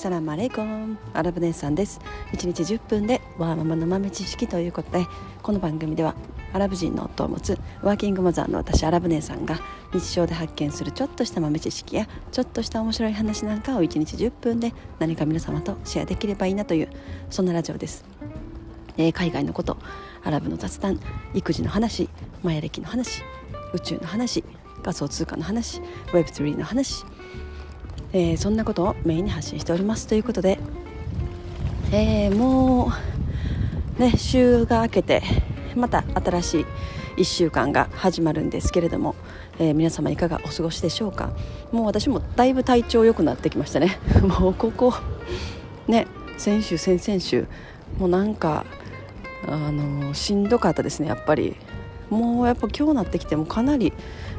サラマレイコン。アラブ姉さんです。1日10分でワーママの豆知識ということでこの番組ではアラブ人の夫を持つワーキングマザーの私アラブ姉さんが日常で発見するちょっとした豆知識やちょっとした面白い話なんかを1日10分で何か皆様とシェアできればいいなというそんなラジオです、えー、海外のことアラブの雑談育児の話マヤ歴の話宇宙の話仮想通貨の話 Web3 の話えー、そんなことをメインに発信しておりますということで、えー、もうね週が明けてまた新しい1週間が始まるんですけれども、えー、皆様いかがお過ごしでしょうか？もう私もだいぶ体調良くなってきましたね。もうここね先週先々週もうなんかあのしんどかったですねやっぱり。もうやっぱ今日なってきてもかなり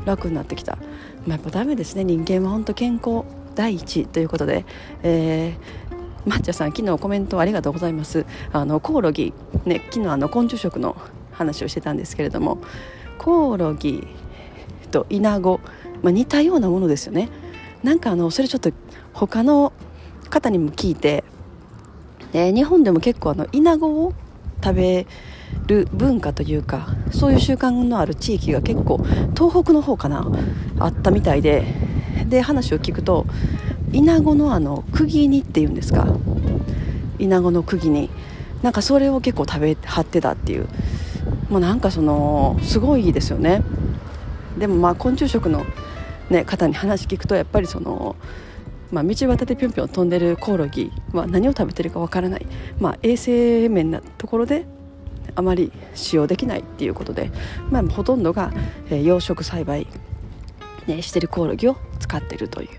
楽になってきた、まあ、やっぱダメですね。人間は本当健康。第一ということで、えー、抹茶さん昨日コメントありがとうございます。あのコオロギね昨日あの昆虫食の話をしてたんですけれどもコオロギとイナゴ、まあ、似たようなものですよね。なんかあのそれちょっと他の方にも聞いて、えー、日本でも結構あのイナゴを食べる文化というかそういう習慣のある地域が結構東北の方かなあったみたいでで話を聞くとイナゴのあの釘煮っていうんですか？イナゴの釘煮。なんかそれを結構食べはってたっていう。もうなんかそのすごいですよね。でもまあ昆虫食の、ね、方に話聞くとやっぱりその、まあ、道端でぴょんぴょん飛んでるコオロギは何を食べてるかわからない、まあ、衛生面なところであまり使用できないっていうことで、まあ、ほとんどが、えー、養殖栽培、ね、してるコオロギを使ってるという、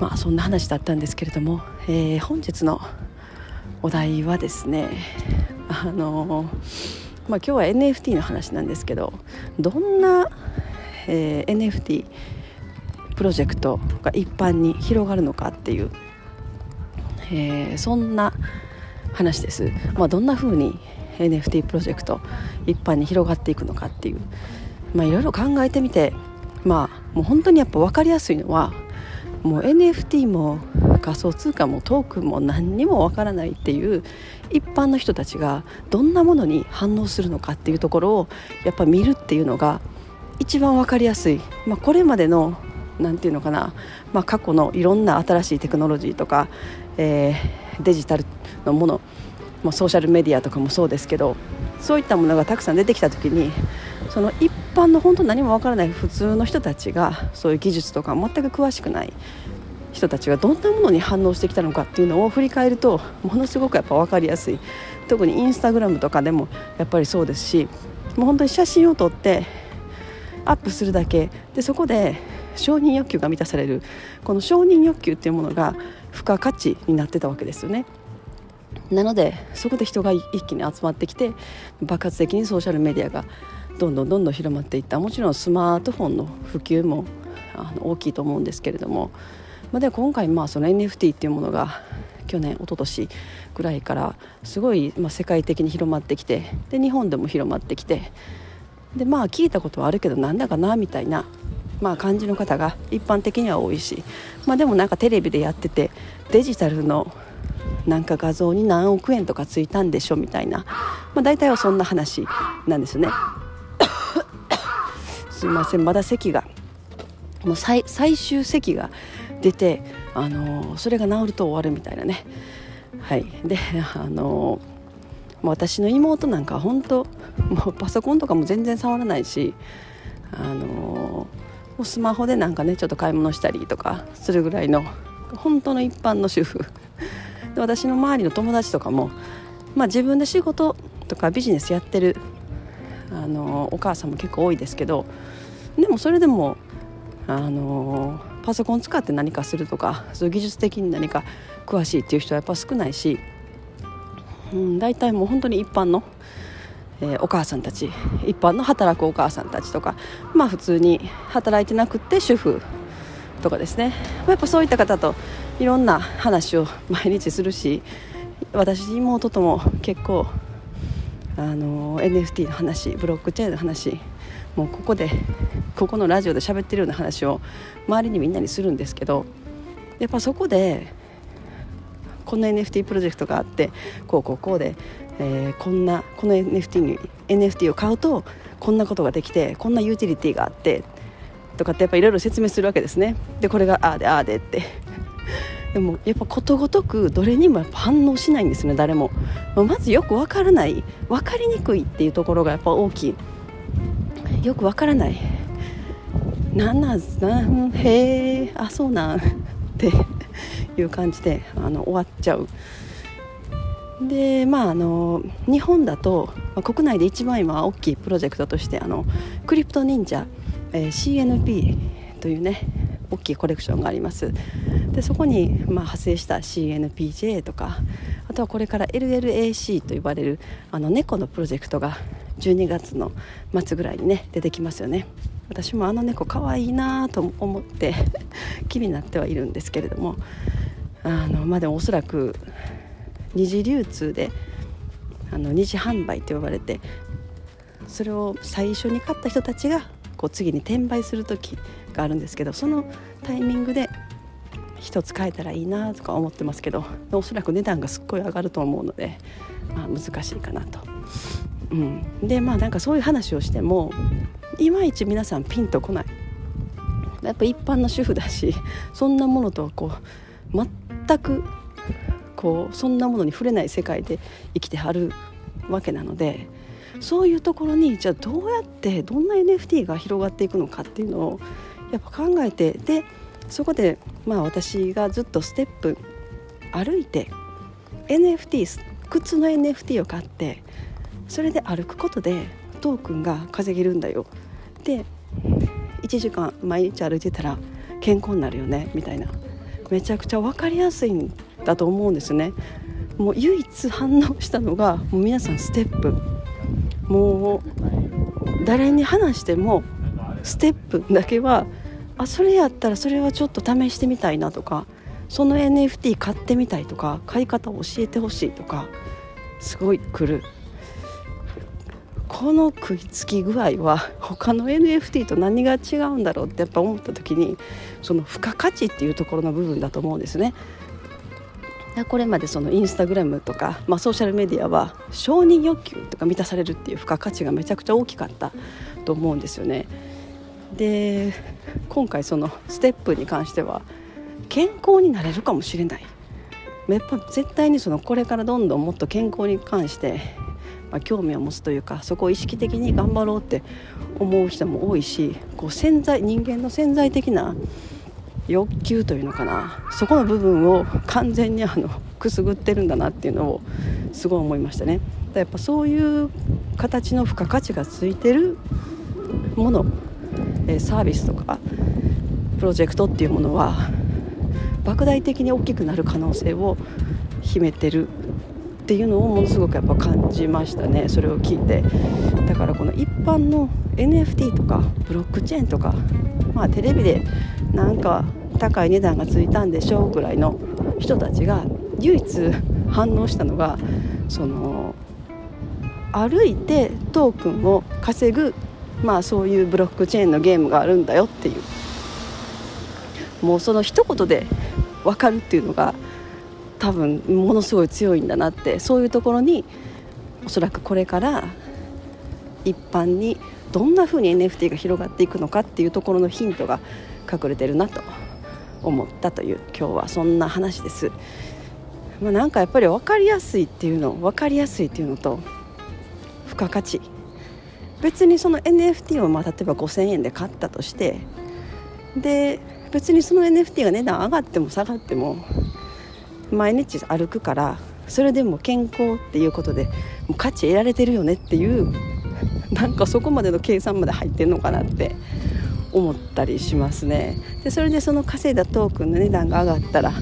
まあ、そんな話だったんですけれども、えー、本日のお題はですねあの、まあ、今日は NFT の話なんですけどどんな、えー、NFT プロジェクトが一般に広がるのかっていう、えー、そんな話です、まあ、どんな風に NFT プロジェクト一般に広がっていくのかっていう、まあ、いろいろ考えてみてまあもう本当にやっぱ分かりやすいのはもう NFT も仮想通貨もトークンも何にも分からないっていう一般の人たちがどんなものに反応するのかっていうところをやっぱ見るっていうのが一番分かりやすい、まあ、これまでの何て言うのかな、まあ、過去のいろんな新しいテクノロジーとか、えー、デジタルのものまあ、ソーシャルメディアとかもそうですけどそういったものがたくさん出てきた時にその一般の本当何もわからない普通の人たちがそういう技術とか全く詳しくない人たちがどんなものに反応してきたのかっていうのを振り返るとものすごくやっぱ分かりやすい。特にインスタグラムとかでもやっぱりそうですしもう本当に写真を撮ってアップするだけ。でそこで承認欲求が満たされる。この承認欲求っていうものが付加価値になってたわけですよね。なのでそこで人が一気に集まってきて爆発的にソーシャルメディアがどんどんどんどん広まっていった。もちろんスマートフォンの普及もあの大きいと思うんですけれども、まあ、で今回まあその NFT っていうものが去年一昨年ぐらいからすごいまあ世界的に広まってきてで日本でも広まってきてでまあ聞いたことはあるけどなんだかなみたいな、まあ、感じの方が一般的には多いし、まあ、でもなんかテレビでやっててデジタルのなんか画像に何億円とかついたんでしょみたいな、まあ、大体はそんな話なんですね。すいません。まだ席がもう最終席が出て、あのー、それが治ると終わるみたいなね。はい。であのー、私の妹なんか本当もうパソコンとかも全然触らないしあのー、スマホでなんかねちょっと買い物したりとかするぐらいの本当の一般の主婦。で私の周りの友達とかも、まあ、自分で仕事とかビジネスやってるあのお母さんも結構多いですけどでもそれでもあのパソコン使って何かするとかそういう技術的に何か詳しいっていう人はやっぱ少ないし、うん、大体もう本当に一般の、えー、お母さんたち一般の働くお母さんたちとかまあ普通に働いてなくって主婦とかですね。やっぱそういった方といろんな話を毎日するし私妹とも結構あの NFT の話ブロックチェーンの話もうここでここのラジオで喋ってるような話を周りにみんなにするんですけどやっぱそこでこんな NFT プロジェクトがあってこうこうこうで、えー、こんなこの NFT に NFT を買うとこんなことができてこんなユーティリティがあってとかってやっぱいろいろ説明するわけですね。でこれがああでああでってでもやっぱことごとくどれにも反応しないんですね誰も。まずよくわからない。分かりにくいっていうところがやっぱ大きい。よくわからない。なんなんなんへえあそうなんって いう感じであの終わっちゃう。でまああの日本だと、ま、国内で一番今大きいプロジェクトとしてあのクリプト忍者、えー、CNP というね大きいコレクションがあります。でそこに、まあ、派生した CNPJ とかあとはこれから LLAC と呼ばれるあの猫のプロジェクトが12月の末ぐらいにね出てきますよね。私もあの猫かわいいなと思って 気になってはいるんですけれどもあのまあでもおそらく二次流通であの二次販売と呼ばれてそれを最初に買った人たちがこう次に転売する時があるんですけどそのタイミングで1つ買えたらいいなとか思ってますけどおそらく値段がすっごい上がると思うので、まあ、難しいかなと。うん、でまあなんかそういう話をしてもいまいち皆さんピンとこないやっぱ一般の主婦だしそんなものとはこう全くこうそんなものに触れない世界で生きてはるわけなのでそういうところにじゃあどうやってどんな NFT が広がっていくのかっていうのをやっぱ考えてでそこでまあ私がずっとステップ歩いて NFT 靴の NFT を買ってそれで歩くことでトークンが稼げるんだよ。で1時間毎日歩いてたら健康になるよねみたいな。めちゃくちゃ分かりやすいんだと思うんですね。もう唯一反応したのがもう皆さんステップ。もう誰に話してもステップだけはあそれやったらそれはちょっと試してみたいなとかその NFT 買ってみたいとか買い方を教えてほしいとかすごい来るこの食いつき具合は他の NFT と何が違うんだろうってやっぱ思った時にその付加価値っていうところの部分だと思うんですね。これまでそのインスタグラムとか、まあ、ソーシャルメディアは承認欲求とか満たされるっていう付加価値がめちゃくちゃ大きかったと思うんですよね。で今回そのステップに関しては健康になれるかもしれないやっぱ絶対にそのこれからどんどんもっと健康に関してまあ、興味を持つというかそこを意識的に頑張ろうって思う人も多いしこう潜在人間の潜在的な欲求というのかなそこの部分を完全にあのくすぐってるんだなっていうのをすごい思いましたね。やっぱそういう形の付加価値がついてるものサービスとかプロジェクトっていうものは莫大的に大きくなる可能性を秘めてるっていうのをものすごくやっぱ感じましたね。それを聞いて。だからこの一般の NFT とかブロックチェーンとかまあテレビでなんか高い値段がついたんでしょうぐらいの人たちが唯一反応したのがその歩いてトークンを稼ぐまあそういうブロックチェーンのゲームがあるんだよっていう。もうその一言で分かるっていうのが多分ものすごい強いんだなって。そういうところにおそらくこれから一般にどんな風に NFT が広がっていくのかっていうところのヒントが隠れてるなと思ったという今日はそんな話です。まあ、なんかやっぱり分かりやすいっていうの分かりやすいっていうのと付加価値。別にその NFT をまあ例えば5000円で買ったとしてで別にその NFT が値段上がっても下がっても毎日歩くからそれでも健康っていうことでもう価値得られてるよねっていうなんかそこまでの計算まで入ってるのかなって思ったりしますね。でそれでその稼いだトークンの値段が上がったら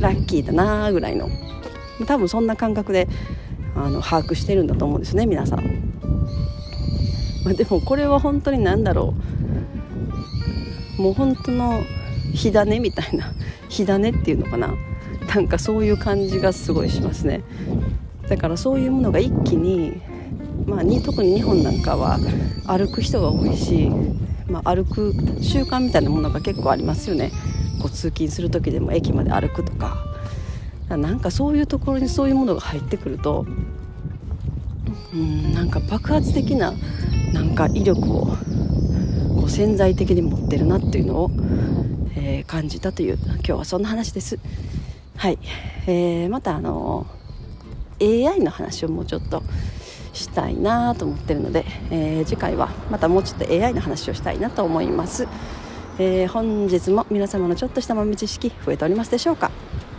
ラッキーだなぐらいの多分そんな感覚であの把握してるんだと思うんですね皆さん、まあ、でもこれは本当に何だろう。もう本当の火種みたいな。火種っていうのかな。なんかそういう感じがすごいしますね。だからそういうものが一気に、まあ、に特に日本なんかは歩く人が多いし、まあ、歩く習慣みたいなものが結構ありますよね。こう通勤する時でも駅まで歩くとか。なんかそういうところにそういうものが入ってくるとうんなんか爆発的ななんか威力をこう潜在的に持ってるなっていうのを、えー、感じたという今日はそんな話です。はい、えー、またあの AI の話をもうちょっとしたいなと思ってるので、えー、次回はまたもうちょっと AI の話をしたいなと思います、えー、本日も皆様のちょっとした豆知識増えておりますでしょうか。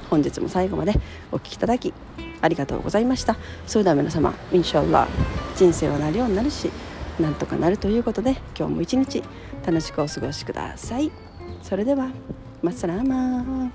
本日も最後までお聴きいただきありがとうございました。それでは皆様インシャア人生はなるようになるしなんとかなるということで今日も一日楽しくお過ごしください。それではマッサラーマー